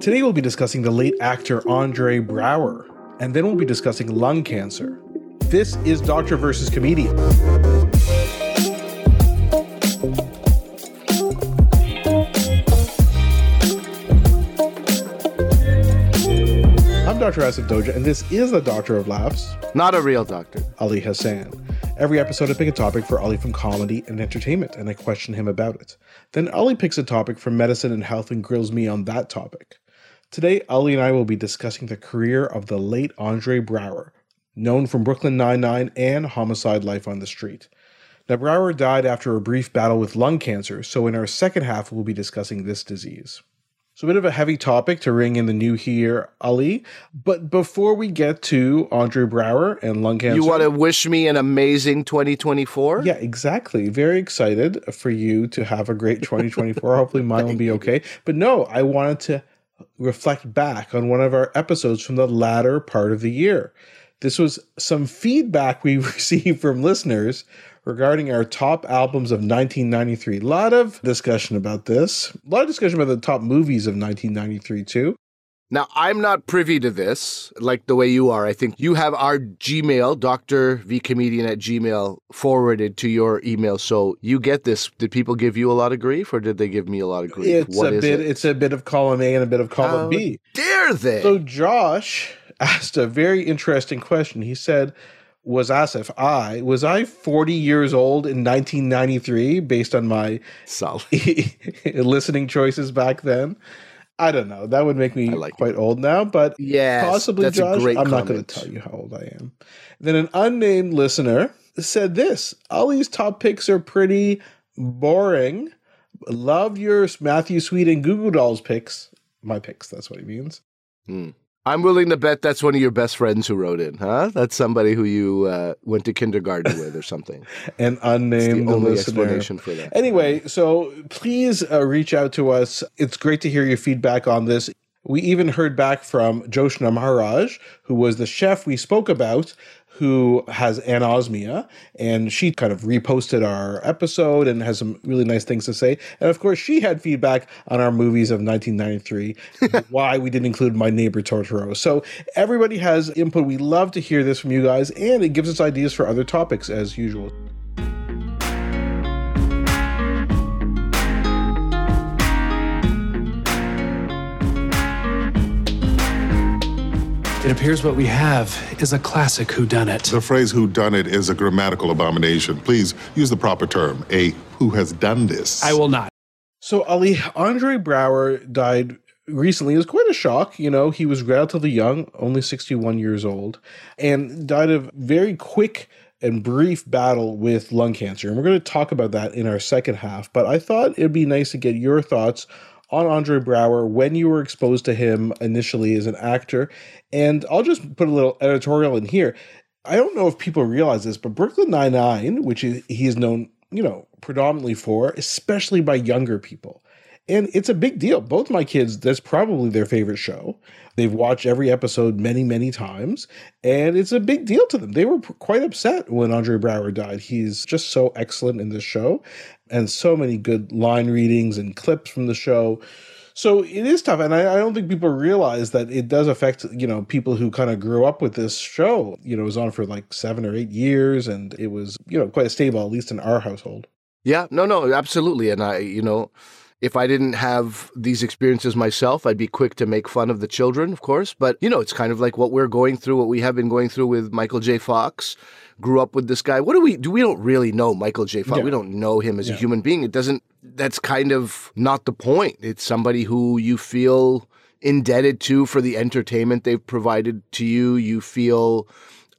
Today we'll be discussing the late actor Andre Braugher, and then we'll be discussing lung cancer. This is Doctor versus Comedian. I'm Dr. Asif Doja, and this is the Doctor of Laughs, Not a real doctor. Ali Hassan. Every episode, I pick a topic for Ali from comedy and entertainment, and I question him about it. Then Ali picks a topic from medicine and health and grills me on that topic. Today, Ali and I will be discussing the career of the late Andre Braugher, known from Brooklyn Nine-Nine and Homicide Life on the Street. Now, Braugher died after a brief battle with lung cancer, so in our second half, we'll be discussing this disease. So, a bit of a heavy topic to ring in the new year, Ali. But before we get to Andre Braugher and lung cancer, You want to wish me an amazing 2024? yeah, exactly. Very excited for you to have a great 2024. Hopefully, mine will be okay. But no, I wanted to reflect back on one of our episodes from the latter part of the year. This was some feedback we received from listeners regarding our top albums of 1993. A lot of discussion about this. A lot of discussion about the top movies of 1993, too. Now, I'm not privy to this like the way you are. I think you have our Gmail, Dr. Comedian at Gmail, forwarded to your email. So you get this. Did people give you a lot of grief or did they give me a lot of grief? It's What a is bit. it? It's a bit of column A and a bit of column How B. Dare they? So Josh asked a very interesting question. He said, "Was Asif I was I 40 years old in 1993 based on my Solid. listening choices back then?" I don't know. That would make me like quite old now, but yeah, possibly that's a Josh. I'm not going to tell you how old I am. Then an unnamed listener said this: Ali's top picks are pretty boring. Love your Matthew Sweet and Goo Goo Dolls picks. My picks. That's what he means. Hmm. I'm willing to bet that's one of your best friends who wrote in, huh? That's somebody who you uh, went to kindergarten with or something. An It's the unnamed only listener. explanation for that. Anyway, so please uh, reach out to us. It's great to hear your feedback on this. We even heard back from Joshna Maharaj, who was the chef we spoke about, who has anosmia, and she kind of reposted our episode and has some really nice things to say. And of course, she had feedback on our movies of 1993, why we didn't include My Neighbor Totoro. So everybody has input. We love to hear this from you guys, and it gives us ideas for other topics as usual. It appears what we have is a classic whodunit. The phrase who done it is a grammatical abomination. Please use the proper term, a who has done this. I will not. So Ali Andre Braugher died recently. It was quite a shock. You know, he was relatively young, only 61 years old, and died of very quick and brief battle with lung cancer. And we're going to talk about that in our second half. But I thought it'd be nice to get your thoughts on Andre Braugher when you were exposed to him initially as an actor. And I'll just put a little editorial in here. I don't know if people realize this, but Brooklyn Nine Nine, which he is known, you know, predominantly for, especially by younger people, and it's a big deal. Both my kids, that's probably their favorite show. They've watched every episode many, many times, and it's a big deal to them. They were quite upset when Andre Braugher died. He's just so excellent in this show, and so many good line readings and clips from the show. So it is tough, and I, I don't think people realize that it does affect you know people who kind of grew up with this show. You know, it was on for like seven or eight years, and it was you know quite stable, at least in our household. Yeah, no, no, absolutely. And I, you know, if I didn't have these experiences myself, I'd be quick to make fun of the children, of course. But, you know, it's kind of like what we're going through, what we have been going through with Michael J. Fox. Grew up with this guy. What do we do? We don't really know Michael J. Fox. We don't know him as a human being. It doesn't, that's kind of not the point. It's somebody who you feel indebted to for the entertainment they've provided to you. You feel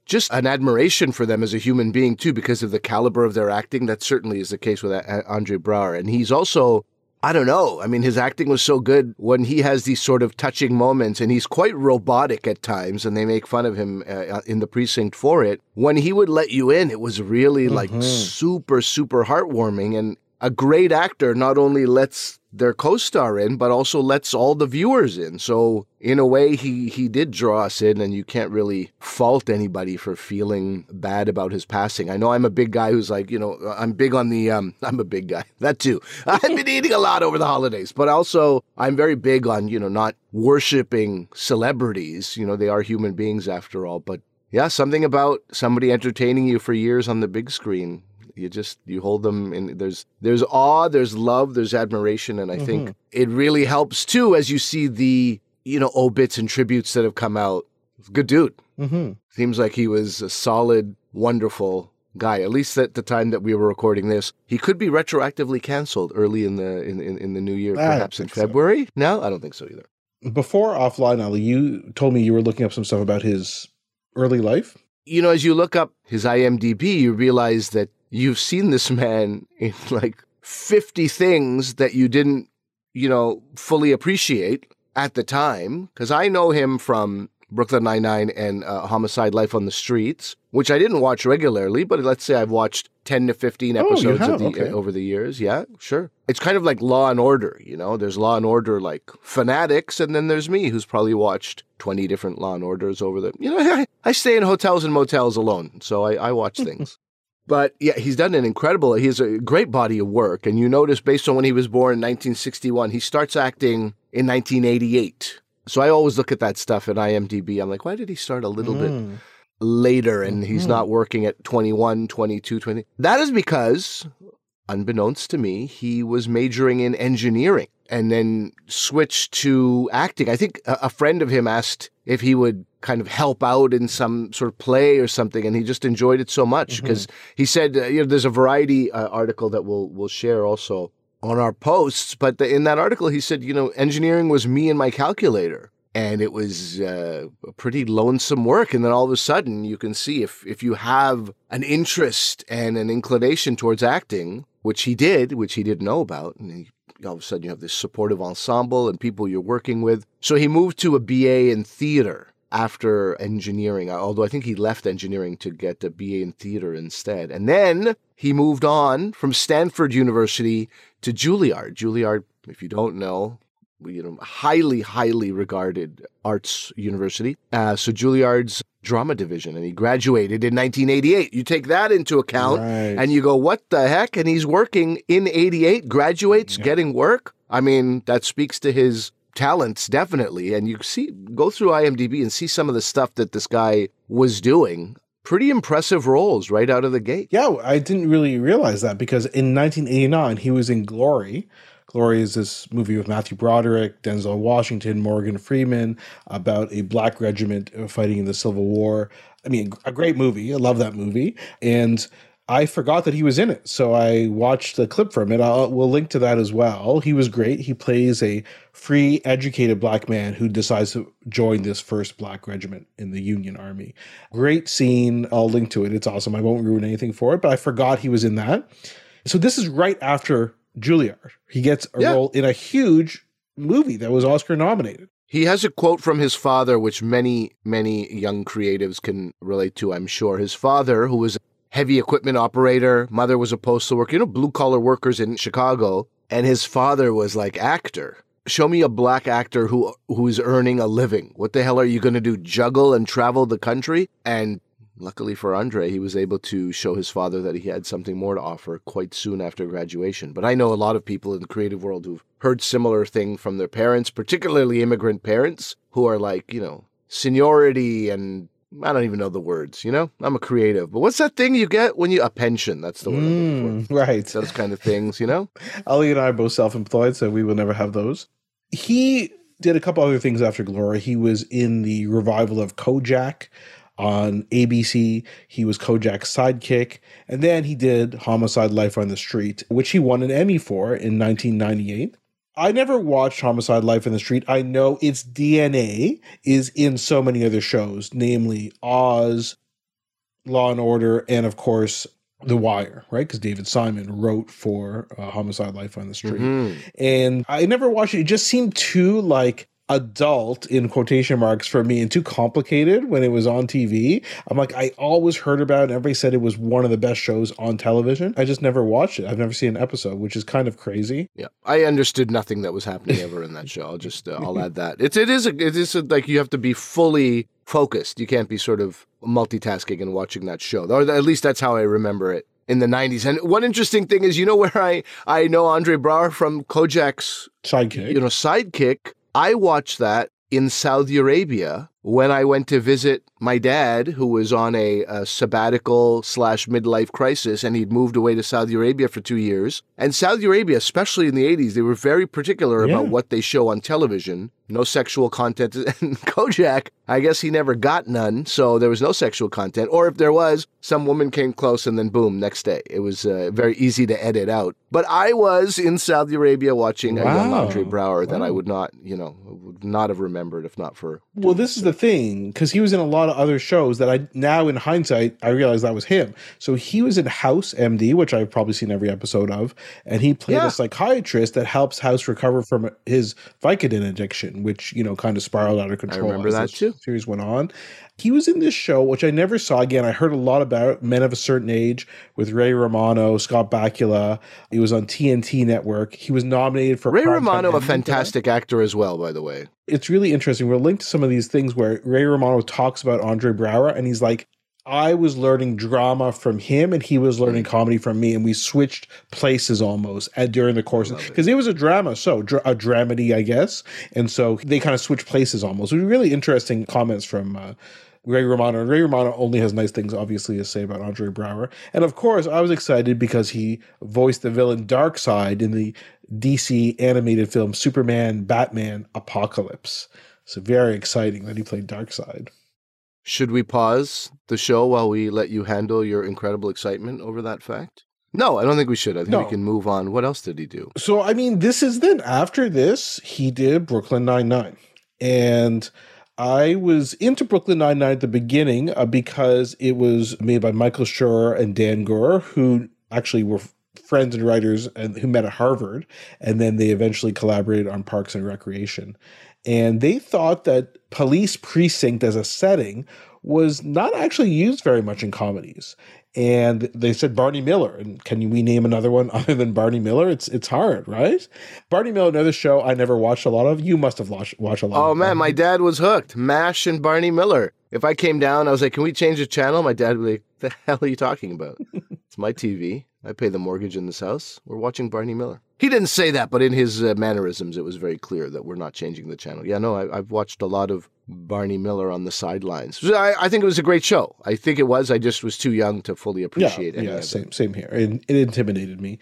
just an admiration for them as a human being too, because of the caliber of their acting. That certainly is the case with Andre Braugher, and he's also. I don't know. I mean, his acting was so good when he has these sort of touching moments, and he's quite robotic at times, and they make fun of him uh, in the precinct for it. When he would let you in, it was really like super, super heartwarming. And a great actor not only lets their co-star in, but also lets all the viewers in. So in a way, he he did draw us in, and you can't really fault anybody for feeling bad about his passing. I know I'm a big guy who's like, you know, I'm big on the um, I'm a big guy that too. I've been eating a lot over the holidays, but also I'm very big on you know not worshiping celebrities. You know, they are human beings after all, but. Yeah, something about somebody entertaining you for years on the big screen you just you hold them in there's there's awe, there's love, there's admiration, and I mm-hmm. think it really helps too as you see the you know obits and tributes that have come out. Good dude. Mm-hmm. Seems like he was a solid, wonderful guy. At least at the time that we were recording this, he could be retroactively canceled early in the in, in, in the new year, perhaps in February. So. No, I don't think so either. Before offline, Ali, you told me you were looking up some stuff about his early life. You know, as you look up his IMDb, you realize that you've seen this man in like 50 things that you didn't, you know, fully appreciate at the time. Because I know him from Brooklyn Nine-Nine and uh, Homicide Life on the Streets, which I didn't watch regularly, but let's say I've watched 10 to 15 episodes oh, the, okay. uh, over the years. Yeah, sure. It's kind of like Law and Order, you know? There's Law and Order like fanatics, and then there's me who's probably watched 20 different Law and Orders over the, you know, I, I stay in hotels and motels alone, so I, I watch things. But yeah, he's done an incredible, he has a great body of work. And you notice based on when he was born in 1961, he starts acting in 1988. So I always look at that stuff at IMDb. I'm like, why did he start a little mm. bit later and he's mm-hmm. not working at 21, 22, 20? That is because, unbeknownst to me, he was majoring in engineering and then switched to acting. I think a friend of him asked if he would kind of help out in some sort of play or something, and he just enjoyed it so much because mm-hmm. he said, uh, you know, there's a variety uh, article that we'll we'll share also on our posts, but the, in that article he said, you know, engineering was me and my calculator. And it was uh, a pretty lonesome work. And then all of a sudden, you can see if if you have an interest and an inclination towards acting, which he did, which he didn't know about, and he all of a sudden you have this supportive ensemble and people you're working with. So he moved to a BA in theater after engineering, although I think he left engineering to get a BA in theater instead. And then he moved on from Stanford University to Juilliard. Juilliard, if you don't know, you know, highly, highly regarded arts university. Uh, so Juilliard's drama division, and he graduated in 1988. You take that into account, right. and you go, "What the heck?" And he's working in 88, graduates, yeah. getting work. I mean, that speaks to his talents definitely and you see go through IMDb and see some of the stuff that this guy was doing pretty impressive roles right out of the gate. Yeah, I didn't really realize that because in 1989 he was in Glory. Glory is this movie with Matthew Broderick, Denzel Washington, Morgan Freeman about a black regiment uh, fighting in the Civil War. I mean, a great movie. I love that movie. And I forgot that he was in it, so I watched the clip from it. I'll, uh, we'll link to that as well. He was great. He plays a free, educated black man who decides to join this first black regiment in the Union Army. Great scene. I'll link to it. It's awesome. I won't ruin anything for it, but I forgot he was in that. So this is right after Juilliard. He gets a yeah. role in a huge movie that was Oscar nominated. He has a quote from his father, which many, many young creatives can relate to, I'm sure. His father, who was heavy equipment operator. Mother was a postal worker, you know, blue collar workers in Chicago. And his father was like actor. Show me a black actor who who's earning a living. What the hell are you going to do? Juggle and travel the country? And luckily for Andre, he was able to show his father that he had something more to offer quite soon after graduation. But I know a lot of people in the creative world who've heard similar thing from their parents, particularly immigrant parents, who are like, you know, seniority and I don't even know the words, you know? I'm a creative. But what's that thing you get when you a pension? That's the word mm, Right. Those kind of things, you know? Ali and I are both self-employed, so we will never have those. He did a couple other things after Glory. He was in the revival of Kojak on ABC. He was Kojak's sidekick. And then he did Homicide Life on the Street, which he won an Emmy for in 1998. I never watched Homicide Life in the Street. I know its DNA is in so many other shows, namely Oz, Law and Order, and of course The Wire, right? Because David Simon wrote for uh, Homicide Life on the Street. Mm-hmm. And I never watched it. It just seemed too like adult in quotation marks for me and too complicated when it was on TV. I'm like, I always heard about it. And everybody said it was one of the best shows on television. I just never watched it. I've never seen an episode, which is kind of crazy. Yeah, I understood nothing that was happening ever in that show. I'll just uh, I'll add that. It's it is a, it is a, like you have to be fully focused. You can't be sort of multitasking and watching that show. Or at least that's how I remember it in the 90s. And one interesting thing is, you know where I I know Andre Braugher from Kojak's Sidekick. you know sidekick. I watched that in Saudi Arabia when I went to visit my dad, who was on a, a, sabbatical slash midlife crisis, and he'd moved away to Saudi Arabia for two years. And Saudi Arabia, especially in the 80s, they were very particular Yeah. about what they show on television. No sexual content. And Kojak, I guess he never got none, so there was no sexual content. Or if there was, some woman came close and then boom, next day. It was uh, very easy to edit out. But I was in Saudi Arabia watching a young Wow. Andre Braugher that I would not, you know, would not have remembered if not for. Well, this is the thing because he was in a lot of other shows that I now, in hindsight, I realize that was him. So he was in House MD, which I've probably seen every episode of, and he played Yeah. a psychiatrist that helps House recover from his Vicodin addiction, which you know kind of spiraled out of control. I remember that too. Series went on. He was in this show, which I never saw again. I heard a lot about it, Men of a Certain Age with Ray Romano, Scott Bakula. He was on TNT Network. He was nominated for Ray Romano, a fantastic actor as well, by the way. it's really interesting. We're linked to some of these things where Ray Romano talks about Andre Braugher, and he's like, I was learning drama from him, and he was learning comedy from me, and we switched places almost at, during the course because it was a drama, so dra- a dramedy, I guess, and so they kind of switched places almost. It was really interesting comments from. Uh, Ray Romano. And Ray Romano only has nice things, obviously, to say about Andre Braugher. And of course, I was excited because he voiced the villain Darkseid in the DC animated film Superman Batman Apocalypse. So very exciting that he played Darkseid. Should we pause the show while we let you handle your incredible excitement over that fact? No, I don't think we should. I think No. we can move on. What else did he do? So I mean, this is then after this, he did Brooklyn Nine Nine, and I was into Brooklyn Nine Nine at the beginning uh, because it was made by Michael Schur and Dan Goor, who actually were friends and writers and who met at Harvard, and then they eventually collaborated on Parks and Recreation, and they thought that police precinct as a setting was not actually used very much in comedies. And they said Barney Miller. And can we name another one other than Barney Miller? It's it's hard, right? Barney Miller, another show I never watched a lot of. You must have watched watched a lot. Oh man, my dad was hooked. Mash and Barney Miller. If I came down, I was like, "Can we change the channel?" My dad would be like, "The hell are you talking about? it's my TV. I pay the mortgage in this house. We're watching Barney Miller." He didn't say that, but in his uh, mannerisms, it was very clear that we're not changing the channel. Yeah, no, I, I've watched a lot of Barney Miller on the sidelines. I, I think it was a great show. I think it was. I just was too young to fully appreciate yeah, any yeah, same same here. It, it intimidated me.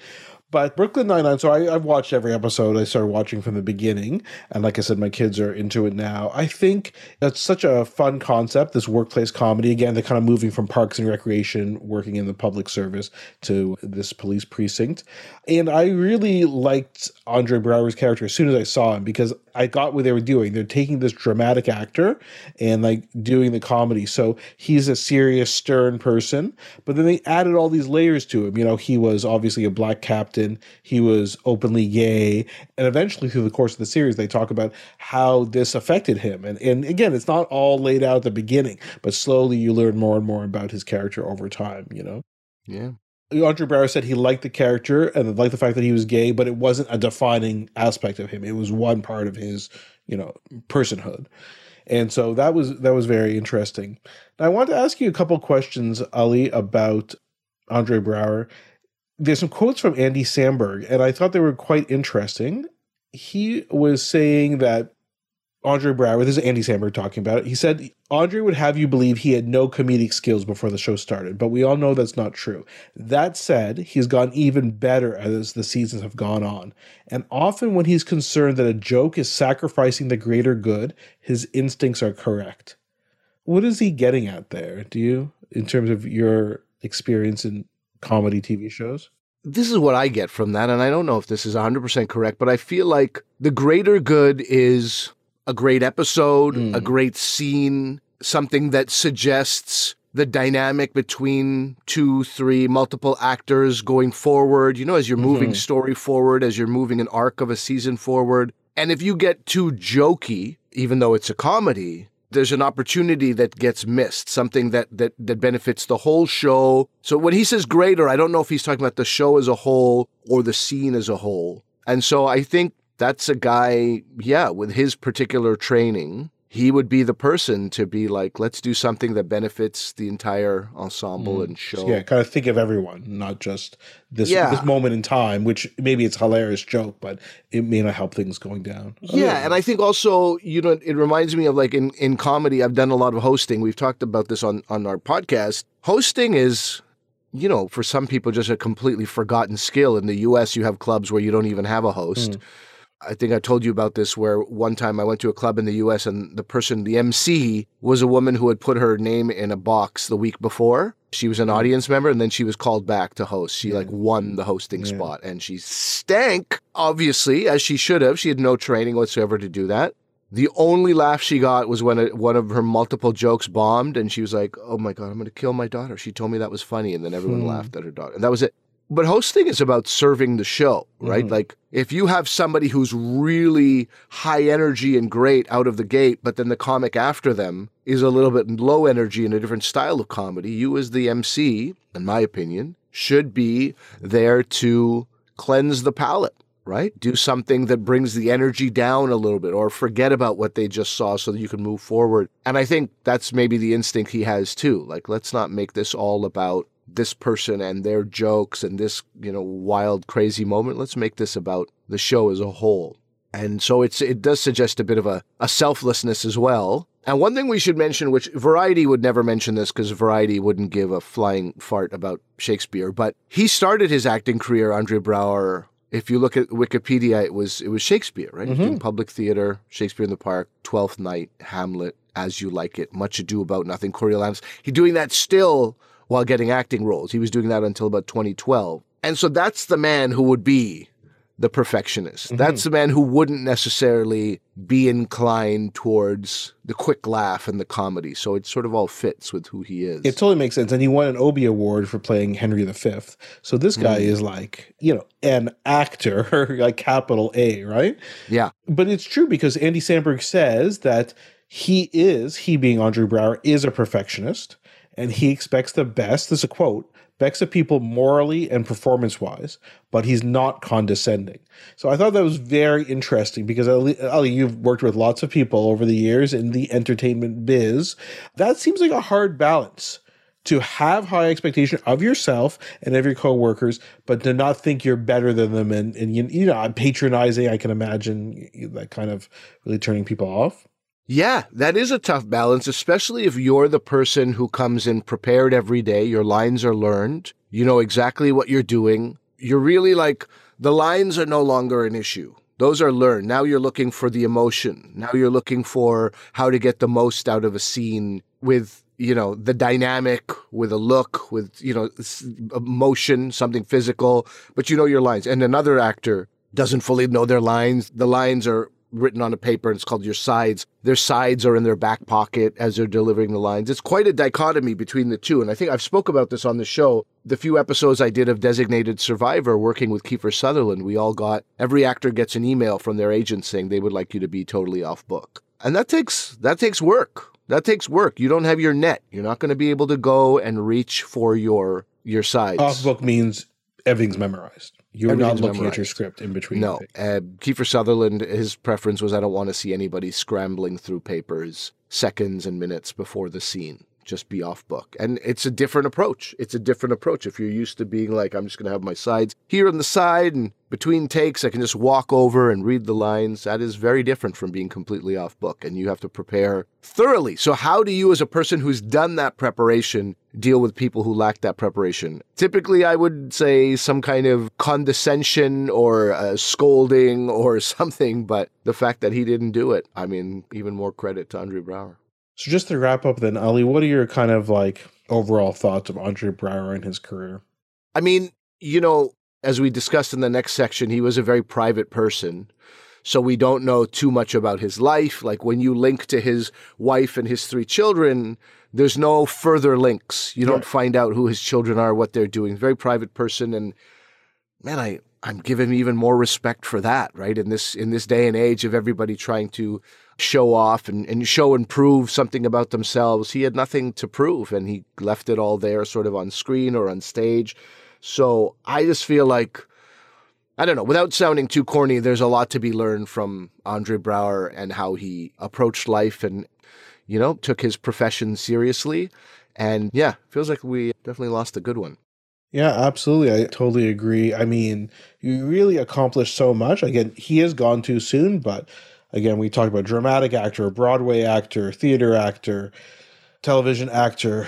But Brooklyn Nine Nine. So I, I've watched every episode. I started watching from the beginning, and like I said, my kids are into it now. I think that's such a fun concept. This workplace comedy. Again, they're kind of moving from Parks and Recreation, working in the public service, to this police precinct. And I really liked Andre Braugher's character as soon as I saw him because I got what they were doing. They're taking this dramatic actor and like doing the comedy. So he's a serious, stern person, but then they added all these layers to him. You know, he was obviously a black captain, he was openly gay, and eventually through the course of the series, they talk about how this affected him. And and again, it's not all laid out at the beginning, but slowly you learn more and more about his character over time. You know. Yeah. Andre Braugher said he liked the character and liked the fact that he was gay, but it wasn't a defining aspect of him. It was one part of his, you know, personhood. And so that was that was very interesting. Now I want to ask you a couple questions, Ali, about Andre Braugher. There's some quotes from Andy Samberg, and I thought they were quite interesting. He was saying that Andre Braugher, this is Andy Samberg talking about it. He said Andre would have you believe he had no comedic skills before the show started, but we all know that's not true. That said, he's gotten even better as the seasons have gone on. And often when he's concerned that a joke is sacrificing the greater good, his instincts are correct. What is he getting at there? Do you, in terms of your experience in comedy TV shows? this is what I get from that, and I don't know if this is 100% correct, but I feel like the greater good is a great episode, Mm. a great scene, something that suggests the dynamic between two, three, multiple actors going forward, you know, as you're moving Mhm. story forward, as you're moving an arc of a season forward. And if you get too jokey, even though it's a comedy, there's an opportunity that gets missed, something that that that benefits the whole show. So when he says greater, I don't know if he's talking about the show as a whole or the scene as a whole. And so I think that's a guy, yeah, with his particular training he would be the person to be like, let's do something that benefits the entire ensemble mm. and show. Yeah, kind of think of everyone, not just this yeah. this moment in time, which maybe it's a hilarious joke, but it may not help things going down. Oh, yeah, and I think also, you know, it reminds me of like in, in comedy, I've done a lot of hosting. We've talked about this on, on our podcast. Hosting is you know, for some people, just a completely forgotten skill. In the US, you have clubs where you don't even have a host. Mm. I think I told you about this where one time I went to a club in the US and the person, the MC, was a woman who had put her name in a box the week before. She was an mm. audience member and then she was called back to host. She yeah. like won the hosting yeah. spot and she stank, obviously, as she should have. She had no training whatsoever to do that. The only laugh she got was when a, one of her multiple jokes bombed and she was like, Oh my God, I'm going to kill my daughter. She told me that was funny. And then everyone hmm. laughed at her daughter. And that was it. But hosting is about serving the show, right? Mm-hmm. Like if you have somebody who's really high energy and great out of the gate, but then the comic after them is a little bit low energy in a different style of comedy, you as the MC, in my opinion, should be there to cleanse the palate, right? Do something that brings the energy down a little bit or forget about what they just saw so that you can move forward. And I think that's maybe the instinct he has too. Like, let's not make this all about this person and their jokes and this, you know, wild, crazy moment. Let's make this about the show as a whole. And so it's it does suggest a bit of a, a selflessness as well. And one thing we should mention, which Variety would never mention this because Variety wouldn't give a flying fart about Shakespeare, but he started his acting career, Andre Braugher. If you look at Wikipedia, it was it was Shakespeare, right? Mm-hmm. public theater, Shakespeare in the Park, Twelfth Night, Hamlet, As You Like It, Much Ado About Nothing, Coriolanus. He's doing that still while getting acting roles. He was doing that until about 2012. And so that's the man who would be the perfectionist. Mm-hmm. That's the man who wouldn't necessarily be inclined towards the quick laugh and the comedy. So it sort of all fits with who he is. It totally makes sense. And he won an Obie Award for playing Henry V. So this guy mm. is like, you know, an actor, like capital A, right? Yeah. But it's true because Andy Samberg says that he is, he being Andre Braugher, is a perfectionist and he expects the best. This is a quote expects of people morally and performance wise, but he's not condescending. So I thought that was very interesting because Ali, you've worked with lots of people over the years in the entertainment biz. That seems like a hard balance to have high expectation of yourself and of your coworkers, but to not think you're better than them and, and you, you know, patronizing, I can imagine that kind of really turning people off. Yeah, that is a tough balance, especially if you're the person who comes in prepared every day. Your lines are learned. You know exactly what you're doing. You're really like, the lines are no longer an issue. Those are learned. Now you're looking for the emotion. Now you're looking for how to get the most out of a scene with, you know, the dynamic, with a look, with, you know, emotion, something physical, but you know your lines. And another actor doesn't fully know their lines. The lines are written on a paper and it's called your sides. Their sides are in their back pocket as they're delivering the lines. It's quite a dichotomy between the two. And I think I've spoke about this on the show. The few episodes I did of Designated Survivor working with Kiefer Sutherland, we all got every actor gets an email from their agent saying they would like you to be totally off book. And that takes that takes work. That takes work. You don't have your net. You're not going to be able to go and reach for your your sides. Off book means everything's memorized. You're not looking memorized. at your script in between. No. Uh, Kiefer Sutherland, his preference was I don't want to see anybody scrambling through papers seconds and minutes before the scene just be off book. And it's a different approach. It's a different approach. If you're used to being like, I'm just going to have my sides here on the side and between takes, I can just walk over and read the lines. That is very different from being completely off book. And you have to prepare thoroughly. So, how do you, as a person who's done that preparation, deal with people who lack that preparation? Typically, I would say some kind of condescension or uh, scolding or something. But the fact that he didn't do it, I mean, even more credit to Andre Braugher. So just to wrap up then, Ali, what are your kind of like overall thoughts of Andre Braugher and his career? I mean, you know, as we discussed in the next section, he was a very private person. So we don't know too much about his life. Like when you link to his wife and his three children, there's no further links. You don't right. find out who his children are, what they're doing. Very private person. And man, I, I'm giving even more respect for that, right? In this in this day and age of everybody trying to show off and, and show and prove something about themselves, he had nothing to prove and he left it all there sort of on screen or on stage. So I just feel like I don't know, without sounding too corny, there's a lot to be learned from Andre Braugher and how he approached life and, you know, took his profession seriously. And yeah, feels like we definitely lost a good one. Yeah, absolutely. I totally agree. I mean, you really accomplished so much. Again, he has gone too soon, but again, we talked about dramatic actor, Broadway actor, theater actor, television actor,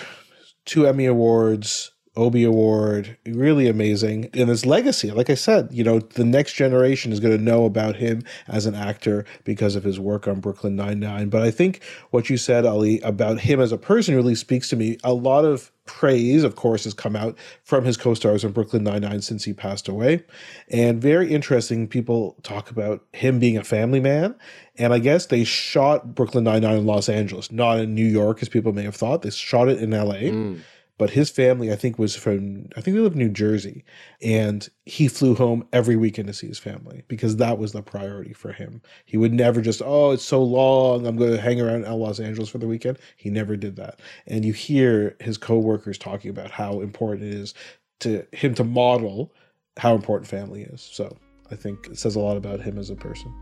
two Emmy Awards, Obie Award, really amazing. And his legacy, like I said, you know, the next generation is going to know about him as an actor because of his work on Brooklyn Nine-Nine. But I think what you said, Ali, about him as a person really speaks to me. A lot of praise, of course, has come out from his co-stars on Brooklyn Nine-Nine since he passed away. And very interesting, people talk about him being a family man. And I guess they shot Brooklyn Nine-Nine in Los Angeles, not in New York, as people may have thought. They shot it in LA. Mm but his family, I think, was from, I think they lived in New Jersey. And he flew home every weekend to see his family because that was the priority for him. He would never just, oh, it's so long. I'm going to hang around Los Angeles for the weekend. He never did that. And you hear his coworkers talking about how important it is to him to model how important family is. So I think it says a lot about him as a person.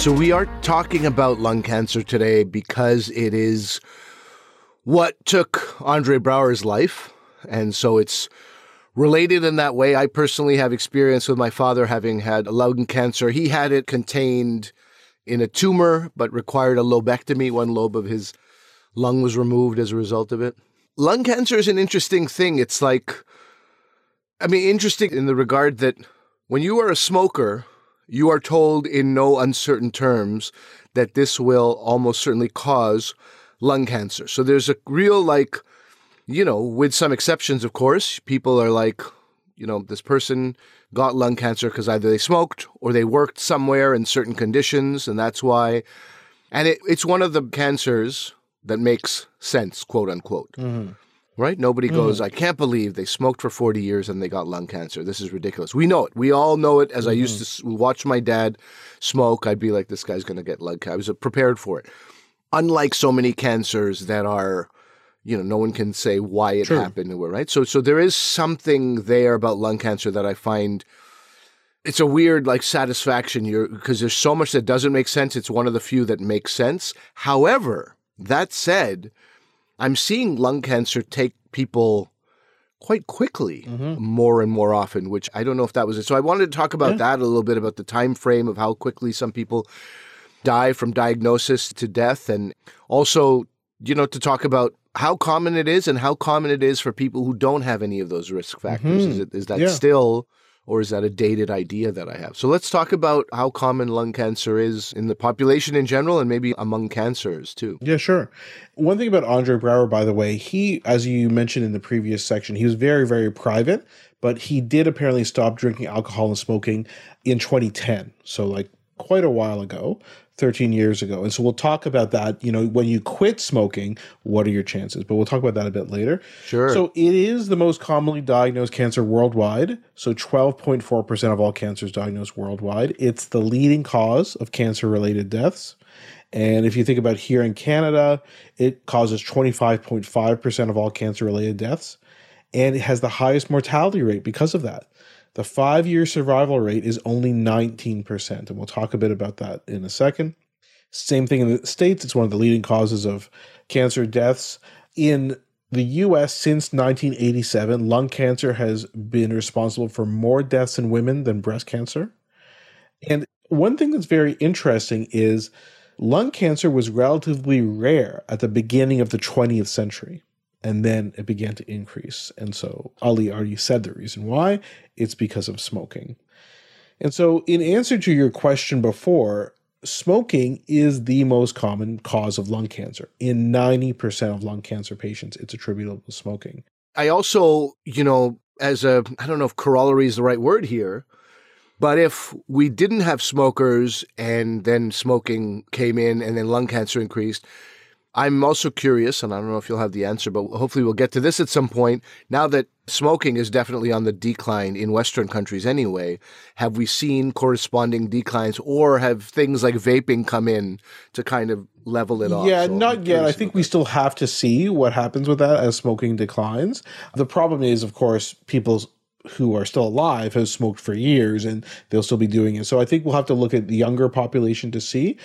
So, we are talking about lung cancer today because it is what took Andre Braugher's life. And so it's related in that way. I personally have experience with my father having had lung cancer. He had it contained in a tumor, but required a lobectomy. One lobe of his lung was removed as a result of it. Lung cancer is an interesting thing. It's like, I mean, interesting in the regard that when you are a smoker, you are told in no uncertain terms that this will almost certainly cause lung cancer. So there's a real, like, you know, with some exceptions, of course, people are like, you know, this person got lung cancer because either they smoked or they worked somewhere in certain conditions, and that's why. And it, it's one of the cancers that makes sense, quote unquote. Mm-hmm right? Nobody mm. goes, I can't believe they smoked for 40 years and they got lung cancer. This is ridiculous. We know it. We all know it. As mm-hmm. I used mm-hmm. to watch my dad smoke, I'd be like, this guy's going to get lung cancer. I was prepared for it. Unlike so many cancers that are, you know, no one can say why it True. happened, right? So, so there is something there about lung cancer that I find it's a weird like satisfaction you're because there's so much that doesn't make sense. It's one of the few that makes sense. However, that said, I'm seeing lung cancer take people quite quickly mm-hmm. more and more often which i don't know if that was it so i wanted to talk about yeah. that a little bit about the time frame of how quickly some people die from diagnosis to death and also you know to talk about how common it is and how common it is for people who don't have any of those risk factors mm-hmm. is, it, is that yeah. still or is that a dated idea that I have? So let's talk about how common lung cancer is in the population in general and maybe among cancers too. Yeah, sure. One thing about Andre Braugher, by the way, he, as you mentioned in the previous section, he was very, very private, but he did apparently stop drinking alcohol and smoking in 2010. So, like, quite a while ago. 13 years ago. And so we'll talk about that. You know, when you quit smoking, what are your chances? But we'll talk about that a bit later. Sure. So it is the most commonly diagnosed cancer worldwide. So 12.4% of all cancers diagnosed worldwide. It's the leading cause of cancer related deaths. And if you think about here in Canada, it causes 25.5% of all cancer related deaths. And it has the highest mortality rate because of that. The five year survival rate is only 19%. And we'll talk a bit about that in a second. Same thing in the States. It's one of the leading causes of cancer deaths. In the US since 1987, lung cancer has been responsible for more deaths in women than breast cancer. And one thing that's very interesting is lung cancer was relatively rare at the beginning of the 20th century and then it began to increase. And so Ali already said the reason why it's because of smoking. And so, in answer to your question before, smoking is the most common cause of lung cancer. In 90% of lung cancer patients, it's attributable to smoking. I also, you know, as a, I don't know if corollary is the right word here, But if we didn't have smokers and then smoking came in and then lung cancer increased, I'm also curious, and I don't know if you'll have the answer, but hopefully we'll get to this at some point. Now that smoking is definitely on the decline in Western countries anyway, have we seen corresponding declines or have things like vaping come in to kind of level it off? Yeah, So not yet. I think we still have to see what happens with that as smoking declines. The problem is, of course, people who are still alive have smoked for years and they'll still be doing it. So I think we'll have to look at the younger population to see.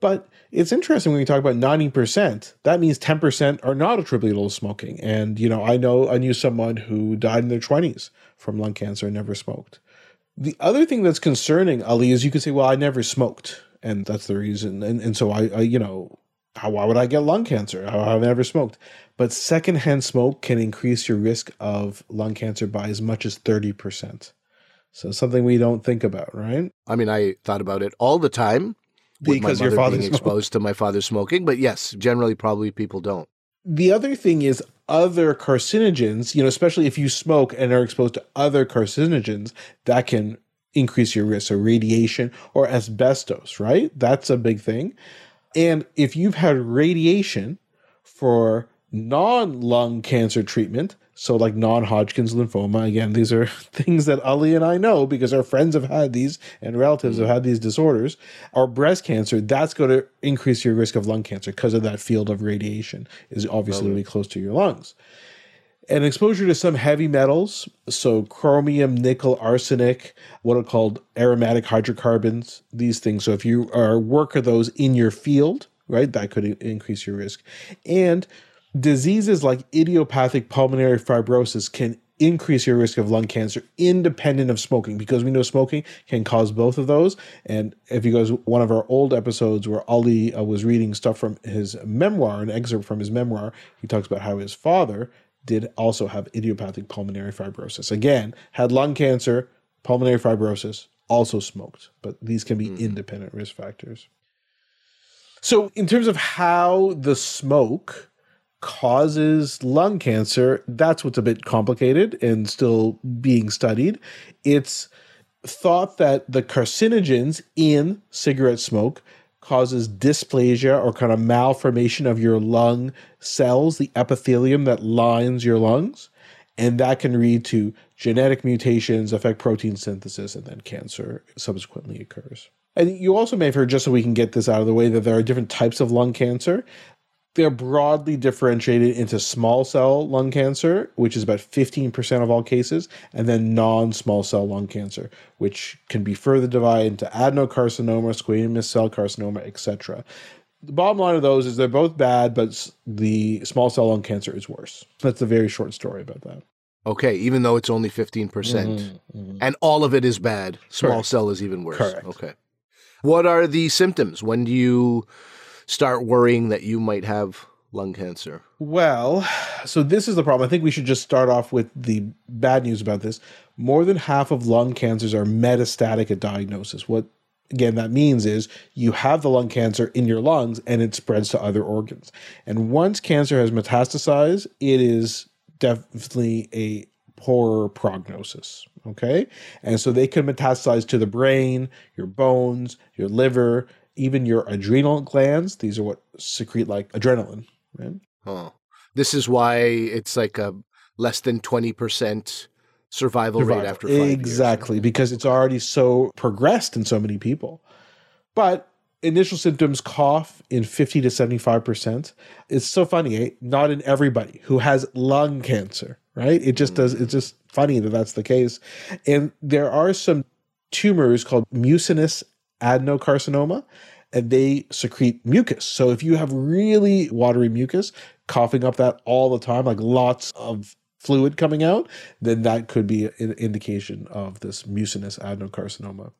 But it's interesting when we talk about 90%, that means 10% are not attributable to smoking. And, you know, I know I knew someone who died in their 20s from lung cancer and never smoked. The other thing that's concerning, Ali, is you could say, well, I never smoked. And that's the reason. And, and so I, I, you know, how, why would I get lung cancer? I- I've never smoked. But secondhand smoke can increase your risk of lung cancer by as much as 30%. So something we don't think about, right? I mean, I thought about it all the time. Because your father being smoked. exposed to my father smoking, but yes, generally probably people don't. The other thing is other carcinogens, you know, especially if you smoke and are exposed to other carcinogens, that can increase your risk. So radiation or asbestos, right? That's a big thing. And if you've had radiation for non lung cancer treatment, so like non Hodgkin's lymphoma, again, these are things that Ali and I know because our friends have had these and relatives have mm. had these disorders, or breast cancer, that's going to increase your risk of lung cancer because of that field of radiation is obviously really close to your lungs. And exposure to some heavy metals, so chromium, nickel, arsenic, what are called aromatic hydrocarbons, these things. So if you are work of those in your field, right, that could increase your risk. And diseases like idiopathic pulmonary fibrosis can increase your risk of lung cancer independent of smoking because we know smoking can cause both of those. And if you guys one of our old episodes where ali uh, was reading stuff from his memoir an excerpt from his memoir he talks about how his father did also have idiopathic pulmonary fibrosis. Again had lung cancer pulmonary fibrosis also smoked. But these can be independent risk factors. So in terms of how the smoke causes lung cancer, that's what's a bit complicated and still being studied. It's thought that the carcinogens in cigarette smoke causes dysplasia or kind of malformation of your lung cells, the epithelium that lines your lungs, and that can lead to genetic mutations, affect protein synthesis, and then cancer subsequently occurs. And you also may have heard, just so we can get this out of the way, that there are different types of lung cancer. They're broadly differentiated into small cell lung cancer, which is about 15% of all cases, and then non small cell lung cancer, which can be further divided into adenocarcinoma, squamous cell carcinoma, etc. The bottom line of those is they're both bad, but the small cell lung cancer is worse. That's a very short story about that. Okay, even though it's only 15%. percent mm-hmm, mm-hmm. And all of it is bad. Small Correct. cell is even worse. Correct. Okay. What are the symptoms? When do you start worrying that you might have lung cancer? Well, so this is the problem. I think we should just start off with the bad news about this. More than half of lung cancers are metastatic at diagnosis. What again that means is you have the lung cancer in your lungs and it spreads to other organs. And once cancer has metastasized, it is definitely a poorer prognosis. Okay. And so they can metastasize to the brain, your bones, your liver, even your adrenal glands. These are what secrete like adrenaline, right? Huh. This is why it's like a less than 20% survival, rate after five years. exactly because it's already so progressed in so many people but initial symptoms cough in 50 to 75% it's so funny eh? not in everybody who has lung cancer right it just does it's just funny that that's the case and there are some tumors called mucinous adenocarcinoma and they secrete mucus so if you have really watery mucus coughing up that all the time like lots of fluid coming out, then that could be an indication of this mucinous adenocarcinoma.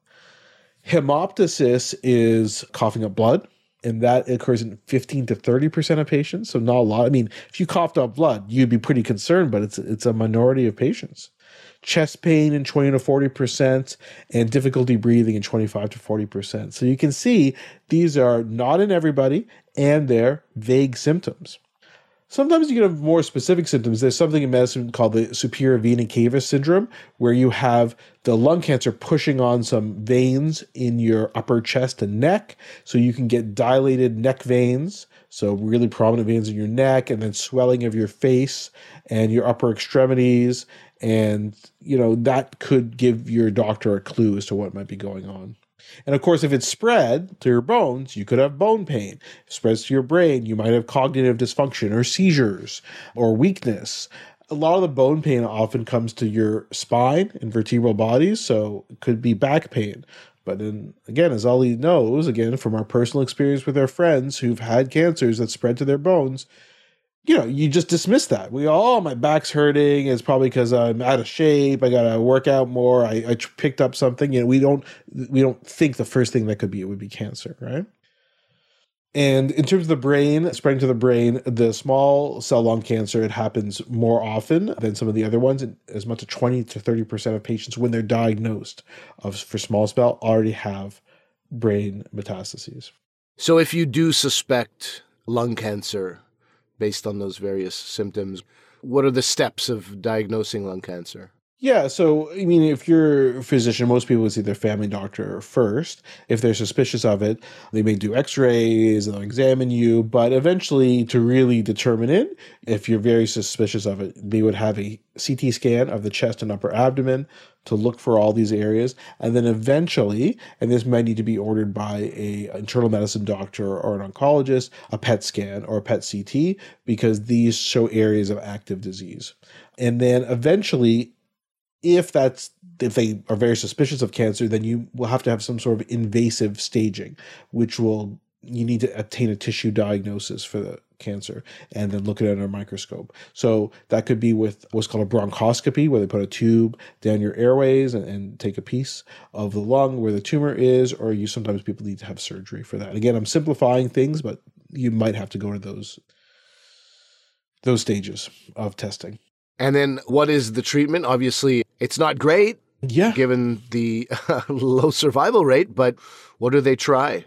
Hemoptysis is coughing up blood, and that occurs in 15 to 30% of patients. So not a lot. I mean, if you coughed up blood, you'd be pretty concerned, but it's it's a minority of patients. Chest pain in 20 to 40%, and difficulty breathing in 25 to 40%. So you can see these are not in everybody, and they're vague symptoms. Sometimes you can have more specific symptoms. There's something in medicine called the superior vena cava syndrome, where you have the lung cancer pushing on some veins in your upper chest and neck. So you can get dilated neck veins, so really prominent veins in your neck, and then swelling of your face and your upper extremities. And, you know, that could give your doctor a clue as to what might be going on. And of course, if it's spread to your bones, you could have bone pain. If it spreads to your brain, you might have cognitive dysfunction or seizures or weakness. A lot of the bone pain often comes to your spine and vertebral bodies, so it could be back pain. But then again, as Ali knows, again from our personal experience with our friends who've had cancers that spread to their bones, you know, you just dismiss that. We all, oh, my back's hurting. It's probably because I'm out of shape. I got to work out more. I, I picked up something. You know, we don't we don't think the first thing that could be it would be cancer, right? And in terms of the brain, spreading to the brain, the small cell lung cancer, it happens more often than some of the other ones. As much as 20 to 30% of patients, when they're diagnosed of, for small cell, already have brain metastases. So if you do suspect lung cancer, based on those various symptoms. What are the steps of diagnosing lung cancer? Yeah, so I mean, if you're a physician, most people would see their family doctor first. If they're suspicious of it, they may do x rays, and they'll examine you, but eventually, to really determine it, if you're very suspicious of it, they would have a CT scan of the chest and upper abdomen to look for all these areas. And then eventually, and this might need to be ordered by a internal medicine doctor or an oncologist, a PET scan or a PET CT, because these show areas of active disease. And then eventually, if that's if they are very suspicious of cancer, then you will have to have some sort of invasive staging, which will you need to obtain a tissue diagnosis for the cancer and then look at it under a microscope. So that could be with what's called a bronchoscopy, where they put a tube down your airways and, and, take a piece of the lung where the tumor is, or you sometimes people need to have surgery for that. Again, I'm simplifying things, but you might have to go to those those stages of testing. And then what is the treatment? Obviously, it's not great. Yeah. Given the low survival rate, but what do they try?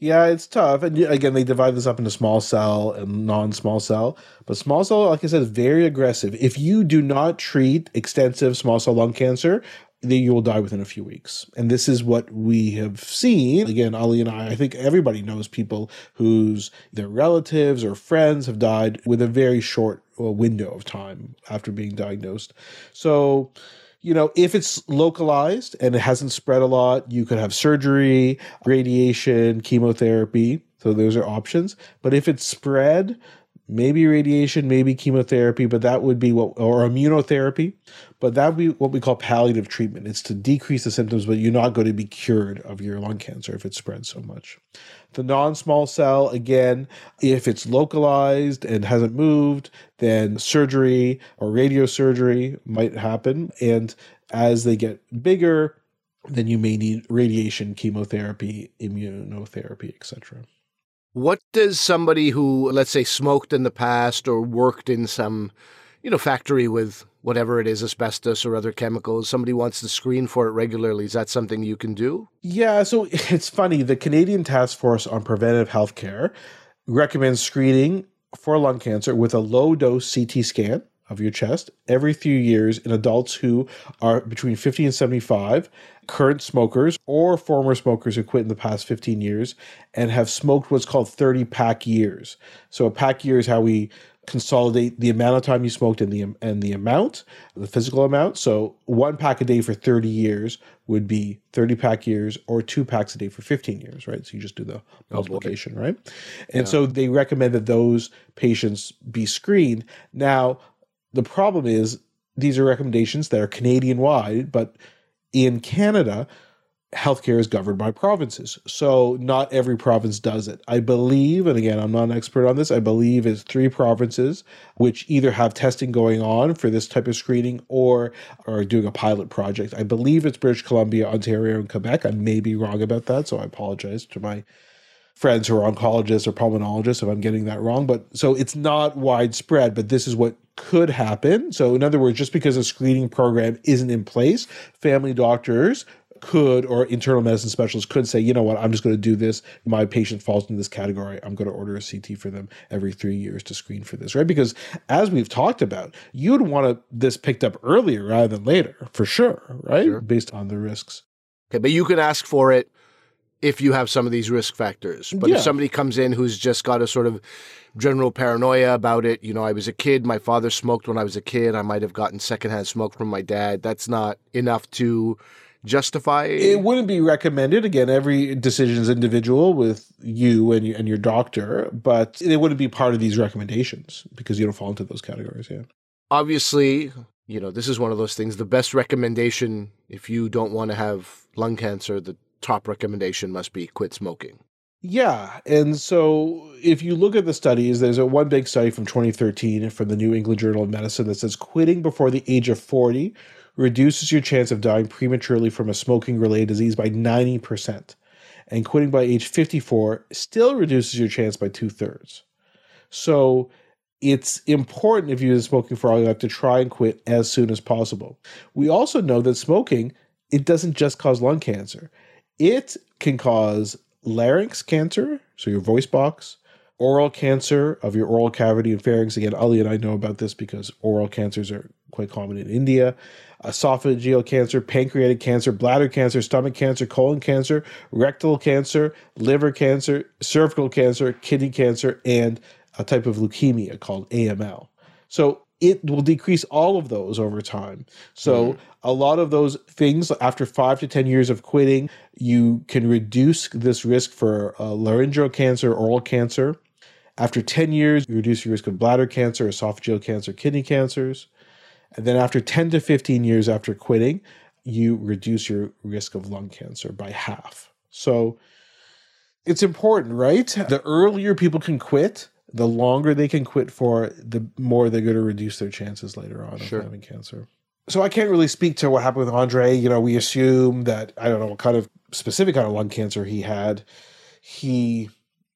Yeah, it's tough. And again, they divide this up into small cell and non small cell. But small cell, like I said, is very aggressive. If you do not treat extensive small cell lung cancer, then you will die within a few weeks. And this is what we have seen. Again, Ali and I, I think everybody knows people whose their relatives or friends have died with a very short window of time after being diagnosed. So, you know, if it's localized and it hasn't spread a lot, you could have surgery, radiation, chemotherapy. So those are options. But if it's spread, maybe radiation, maybe chemotherapy, but that would be what, or immunotherapy, but that would be what we call palliative treatment. It's to decrease the symptoms, but you're not going to be cured of your lung cancer if it spreads so much. The non small cell, again, if it's localized and hasn't moved, then surgery or radiosurgery might happen. And as they get bigger, then you may need radiation, chemotherapy, immunotherapy, etc. What does somebody who, let's say, smoked in the past or worked in some, you know, factory with whatever it is, asbestos or other chemicals, somebody wants to screen for it regularly, is that something you can do? Yeah, so it's funny. The Canadian Task Force on Preventive Healthcare recommends screening for lung cancer with a low dose CT scan of your chest every few years in adults who are between 50 and 75, current smokers or former smokers who quit in the past 15 years and have smoked what's called 30 pack years. So a pack year is how we consolidate the amount of time you smoked and the and the amount, the physical amount. So one pack a day for 30 years would be 30 pack years or two packs a day for 15 years, right? So you just do the multiplication, right? And yeah. so they recommend that those patients be screened. Now, the problem is these are recommendations that are Canadian wide, but in Canada, healthcare is governed by provinces. So not every province does it. I believe, and again, I'm not an expert on this, I believe it's three provinces which either have testing going on for this type of screening or are doing a pilot project. I believe it's British Columbia, Ontario, and Quebec. I may be wrong about that, so I apologize to my friends who are oncologists or pulmonologists if I'm getting that wrong. But so it's not widespread, but this is what could happen. So, in other words, just because a screening program isn't in place, family doctors could, or internal medicine specialists could say, you know what, I'm just going to do this. My patient falls into this category. I'm going to order a CT for them every three years to screen for this, right? Because as we've talked about, you'd want this picked up earlier rather than later, for sure, right? Sure. Based on the risks. Okay, but you can ask for it if you have some of these risk factors. But yeah. if somebody comes in who's just got a sort of general paranoia about it, you know, I was a kid, my father smoked when I was a kid, I might have gotten secondhand smoke from my dad, that's not enough to justify it wouldn't be recommended again every decision is individual with you and, you and your doctor but it wouldn't be part of these recommendations because you don't fall into those categories yeah obviously you know this is one of those things the best recommendation if you don't want to have lung cancer the top recommendation must be quit smoking. Yeah. And so if you look at the studies, there's a one big study from 2013 from the New England Journal of Medicine that says quitting before the age of 40 reduces your chance of dying prematurely from a smoking related disease by 90%. And quitting by age 54 still reduces your chance by two thirds. So it's important if you've been smoking for all your life to try and quit as soon as possible. We also know that smoking, it doesn't just cause lung cancer it can cause larynx cancer, so your voice box, oral cancer of your oral cavity and pharynx. Again, Ali and I know about this because oral cancers are quite common in India. Esophageal cancer, pancreatic cancer, bladder cancer, stomach cancer, colon cancer, rectal cancer, liver cancer, cervical cancer, kidney cancer, and a type of leukemia called AML. So it will decrease all of those over time. So, mm. a lot of those things, after five to 10 years of quitting, you can reduce this risk for uh, laryngeal cancer, oral cancer. After 10 years, you reduce your risk of bladder cancer, esophageal cancer, kidney cancers. And then, after 10 to 15 years after quitting, you reduce your risk of lung cancer by half. So, it's important, right? The earlier people can quit, the longer they can quit for, the more they're going to reduce their chances later on sure. of having cancer. So I can't really speak to what happened with Andre. You know, we assume that I don't know what kind of specific kind of lung cancer he had. He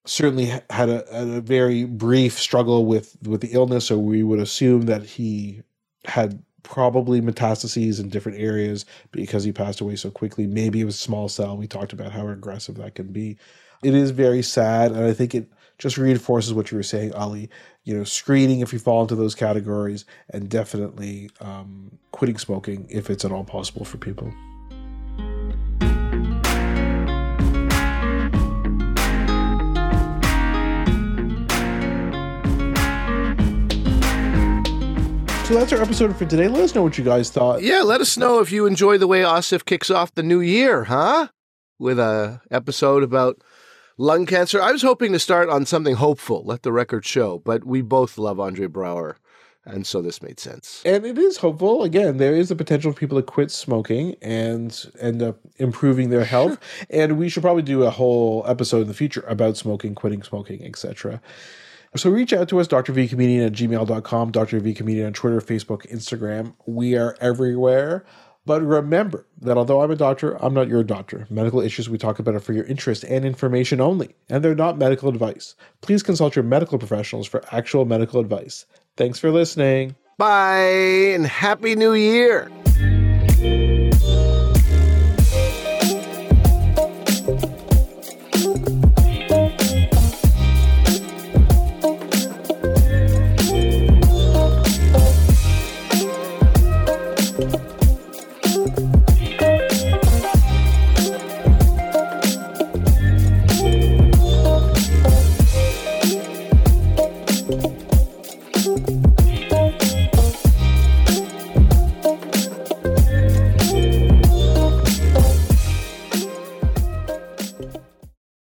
certainly had a, a very brief struggle with with the illness, so we would assume that he had probably metastases in different areas because he passed away so quickly. Maybe it was small cell. We talked about how aggressive that can be. It is very sad, and I think it just reinforces what you were saying, Ali. You know, screening if you fall into those categories, and definitely um, quitting smoking if it's at all possible for people. So that's our episode for today. Let us know what you guys thought. Yeah, let us know if you enjoy the way Asif kicks off the new year, huh? With a episode about lung cancer. I was hoping to start on something hopeful, let the record show, but we both love Andre Braugher. And so this made sense. And it is hopeful. Again, there is the potential for people to quit smoking and end up improving their health. Sure. And we should probably do a whole episode in the future about smoking, quitting smoking, etc. So reach out to us, drvcomedian at gmail.com, drvcomedian on Twitter, Facebook, Instagram. We are everywhere. But remember that although I'm a doctor, I'm not your doctor. Medical issues we talk about are for your interest and information only, and they're not medical advice. Please consult your medical professionals for actual medical advice. Thanks for listening. Bye, and Happy New Year!